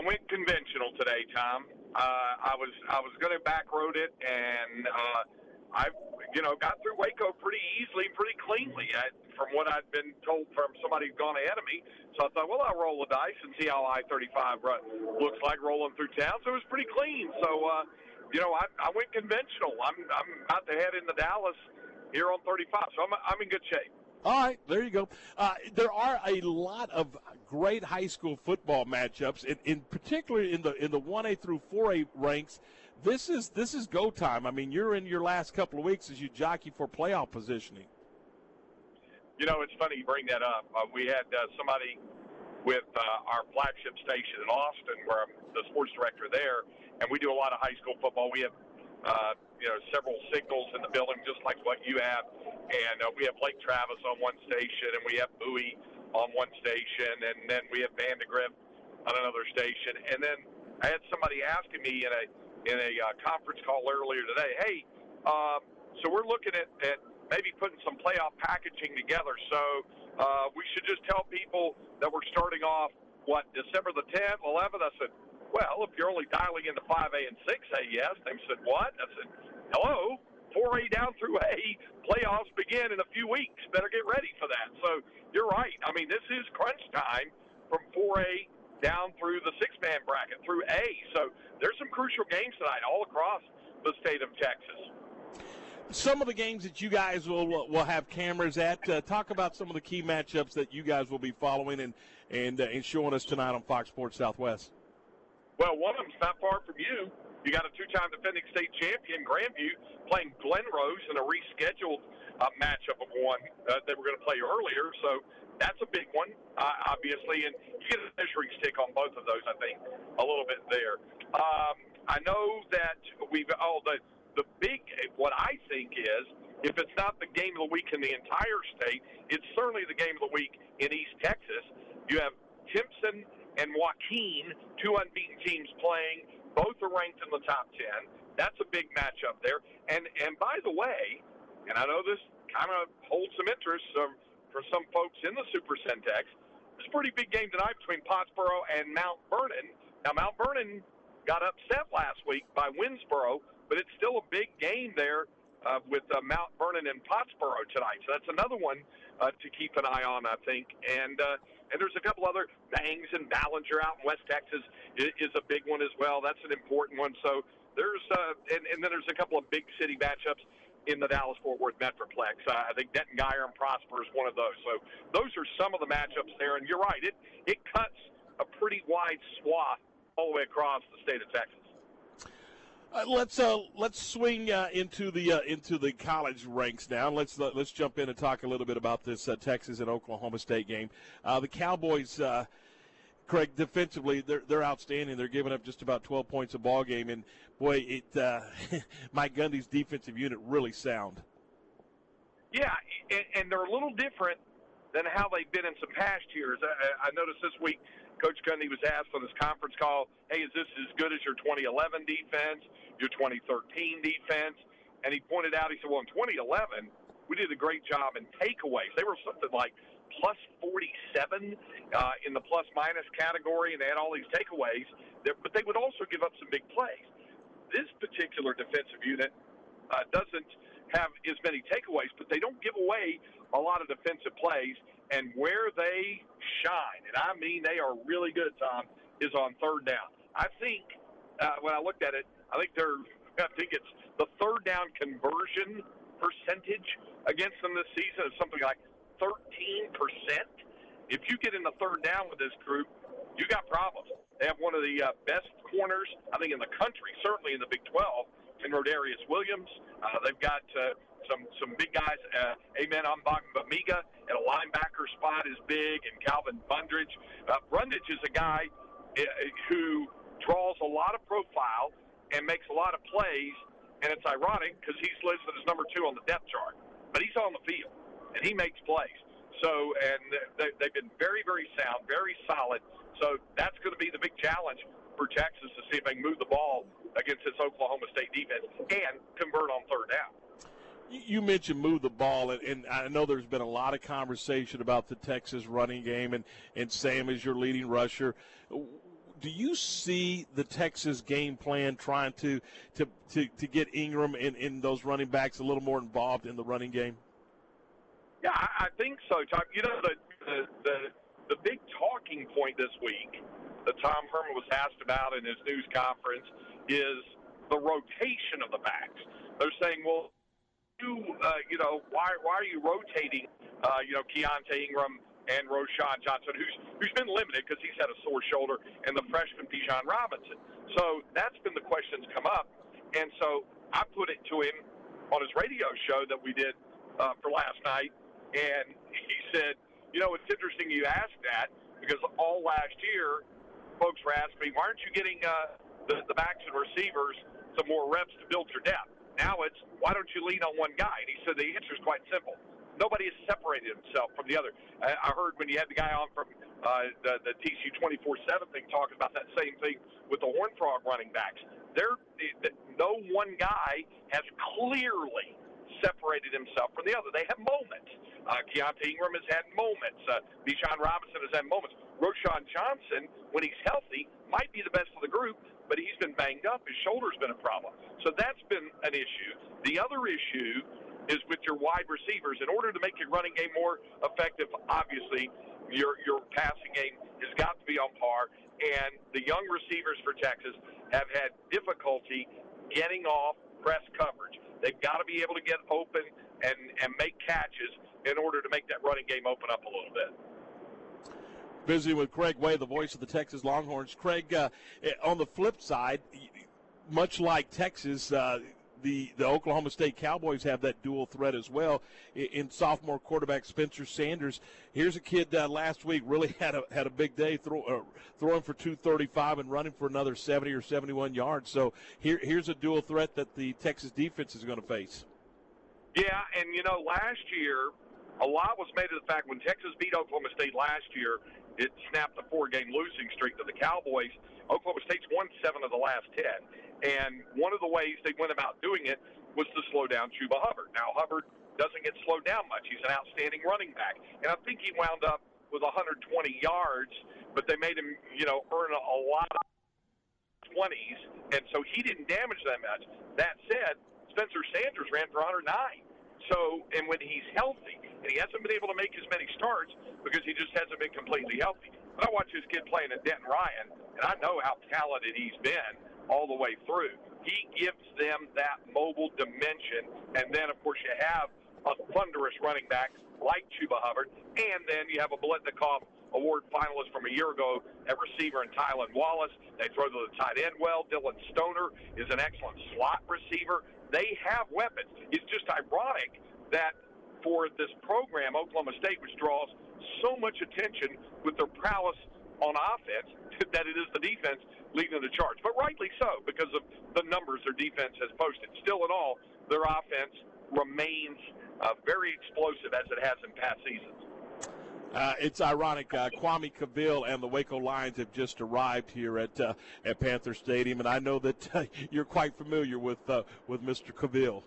I went conventional today, Tom. Uh, I was I was going to backroad it, and uh, I you know got through Waco pretty easily, pretty cleanly, I, from what I'd been told from somebody who'd gone ahead of me. So I thought, well, I'll roll the dice and see how I-35 run, looks like rolling through town. So it was pretty clean. So uh, you know, I, I went conventional. I'm I'm about to head into Dallas here on 35, so I'm I'm in good shape. All right, there you go. Uh, there are a lot of great high school football matchups, in, in particular in the in the one A through four A ranks. This is this is go time. I mean, you're in your last couple of weeks as you jockey for playoff positioning. You know, it's funny you bring that up. Uh, we had uh, somebody with uh, our flagship station in Austin, where I'm the sports director there, and we do a lot of high school football. We have uh, you know, several signals in the building, just like what you have. And uh, we have Lake Travis on one station, and we have Bowie on one station, and then we have Vandegrift on another station. And then I had somebody asking me in a in a uh, conference call earlier today, hey, um, so we're looking at, at maybe putting some playoff packaging together. So uh, we should just tell people that we're starting off what December the 10th, 11th. I said, well, if you're only dialing into 5A and 6A, yes. They said, what? I said, hello, 4A down through A, playoffs begin in a few weeks. Better get ready for that. So you're right. I mean, this is crunch time from 4A down through the six man bracket through A. So there's some crucial games tonight all across the state of Texas. Some of the games that you guys will will have cameras at. Uh, talk about some of the key matchups that you guys will be following and and, uh, and showing us tonight on Fox Sports Southwest. Well, one of them's not far from you. You got a two-time defending state champion, Grandview, playing Glen Rose in a rescheduled uh, matchup of one uh, that we're going to play earlier. So that's a big one, uh, obviously, and you get a measuring stick on both of those. I think a little bit there. Um, I know that we've all oh, the the big what I think is if it's not the game of the week in the entire state, it's certainly the game of the week in East Texas. You have Timpson and Joaquin, two unbeaten teams playing. Both are ranked in the top 10. That's a big matchup there. And and by the way, and I know this kind of holds some interest um, for some folks in the Super Centex. It's a pretty big game tonight between Pottsboro and Mount Vernon. Now, Mount Vernon got upset last week by Winnsboro, but it's still a big game there uh, with uh, Mount Vernon and Pottsboro tonight. So that's another one uh, to keep an eye on, I think. And uh, and there's a couple other Bangs and Ballinger out in West Texas is, is a big one as well. That's an important one. So there's uh, and, and then there's a couple of big city matchups in the Dallas Fort Worth Metroplex. Uh, I think Denton Guyer and Prosper is one of those. So those are some of the matchups there. And you're right, it it cuts a pretty wide swath all the way across the state of Texas. Uh, let's uh, let's swing uh, into the uh, into the college ranks now. Let's uh, let's jump in and talk a little bit about this uh, Texas and Oklahoma State game. the Cowboys, Craig, defensively they're they're outstanding. They're giving up just about 12 points a ball game, and boy, it Mike Gundy's defensive unit really sound. Yeah, and, and they're a little different than how they've been in some past years. I, I noticed this week Coach Gundy was asked on his conference call, hey, is this as good as your 2011 defense, your 2013 defense? And he pointed out, he said, well, in 2011, we did a great job in takeaways. They were something like plus 47 uh, in the plus minus category, and they had all these takeaways, but they would also give up some big plays. This particular defensive unit uh, doesn't have as many takeaways, but they don't give away a lot of defensive plays and where they shine, and I mean they are really good, Tom, is on third down. I think uh, when I looked at it, I think they're, I think it's the third down conversion percentage against them this season is something like 13%. If you get in the third down with this group, you got problems. They have one of the uh, best corners, I think, in the country, certainly in the Big 12, in Rodarius Williams. Uh, they've got uh, some some big guys. Uh, Amen Ogbongbemiga at a linebacker spot is big, and Calvin Bundage. Uh, Bundage is a guy uh, who draws a lot of profile and makes a lot of plays, and it's ironic because he's listed as number two on the depth chart, but he's on the field and he makes plays. So, and they, they've been very, very sound, very solid. So that's going to be the big challenge for Texas to see if they can move the ball against this Oklahoma State defense and convert on third down you mentioned move the ball, and, and, I know there's been a lot of conversation about the Texas running game, and, and Sam is your leading rusher. do you see the Texas game plan trying to to to, to get Ingram and in those running backs a little more involved in the running game? Yeah, I, I think so, Tom. You know, the, the the the big talking point this week that Tom Herman was asked about in his news conference is the rotation of the backs. They're saying, well, you uh, you know, why why are you rotating? Uh, you know, Keaontay Ingram and Roschon Johnson, who's who's been limited because he's had a sore shoulder, and the freshman Bijan Robinson. So that's been the questions come up, and so I put it to him on his radio show that we did uh, for last night, and he said, you know, it's interesting you asked that because all last year, folks were asking me, why aren't you getting uh, the, the backs and receivers some more reps to build your depth? Now it's why don't you lean on one guy? And he said the answer is quite simple nobody has separated himself from the other. I, heard when you had the guy on from uh, the, the TCU 24/7 thing talking about that same thing with the Horn Frog running backs. There, no one guy has clearly separated himself from the other. They have moments. Uh, Keaontay Ingram has had moments. Uh, Bijan Robinson has had moments. Roschon Johnson, when he's healthy, might be the best of the group, but he's been banged up. His shoulder's been a problem. So that's been an issue. The other issue is with your wide receivers. In order to make your running game more effective, obviously, your your passing game has got to be on par. And the young receivers for Texas have had difficulty getting off press coverage. They've got to be able to get open and and make catches in order to make that running game open up a little bit. Busy with Craig Way, the voice of the Texas Longhorns. Craig, uh, on the flip side, much like Texas, uh, the, the Oklahoma State Cowboys have that dual threat as well in, in sophomore quarterback Spencer Sanders. Here's a kid uh, last week really had a had a big day, throw, uh, throwing for 235 and running for another 70 or 71 yards. So here here's a dual threat that the Texas defense is going to face. Yeah, and you know last year a lot was made of the fact when Texas beat Oklahoma State last year, it snapped a four-game losing streak to the Cowboys. Oklahoma State's won seven of the last ten. And one of the ways they went about doing it was to slow down Chuba Hubbard. Now, Hubbard doesn't get slowed down much. He's an outstanding running back. And I think he wound up with 120 yards, but they made him, you know, earn a, lot of 20s, and so he didn't damage that much. That said, Spencer Sanders ran for 109. So, and when he's healthy, and he hasn't been able to make as many starts because he just hasn't been completely healthy. But I watch this kid playing at Denton Ryan, and I know how talented he's been all the way through. He gives them that mobile dimension, and then of course you have a thunderous running back like Chuba Hubbard, and then you have a Biletnikoff Award finalist from a year ago at receiver in Tylan Wallace. They throw to the tight end well. Dillon Stoner is an excellent slot receiver. They have weapons. It's just ironic that for this program, Oklahoma State, which draws so much attention with their prowess on offense, that it is the defense leading the charge. But rightly so, because of the numbers their defense has posted. Still, in all, their offense remains uh, very explosive as it has in past seasons. Uh, it's ironic. Uh, Kwame Cavil and the Waco Lions have just arrived here at uh, at Panther Stadium, and I know that uh, you're quite familiar with uh, with Mr. Cavil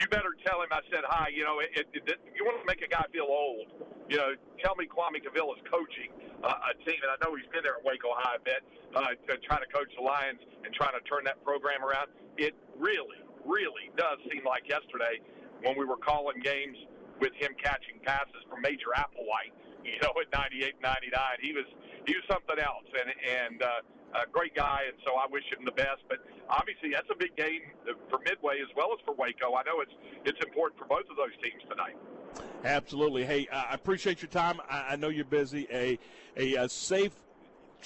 you better tell him I said hi. You know, it, it, it, you want to make a guy feel old. You know, tell me Kwame Cavil is coaching uh, a team, and I know he's been there at Waco High a bit, uh, to try to coach the Lions and trying to turn that program around. It really, really does seem like yesterday when we were calling games with him catching passes from Major Applewhite. You know, at 98, 99, he was he was something else, and and. Uh, a great guy, and so I wish him the best. But obviously, that's a big game for Midway as well as for Waco. I know it's it's important for both of those teams tonight. Absolutely. Hey, I appreciate your time. I know you're busy. A a, a safe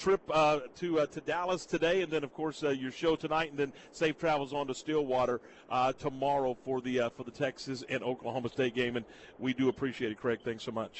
trip uh, to uh, to Dallas today, and then of course uh, your show tonight, and then safe travels on to Stillwater uh, tomorrow for the uh, for the Texas and Oklahoma State game. And we do appreciate it, Craig. Thanks so much.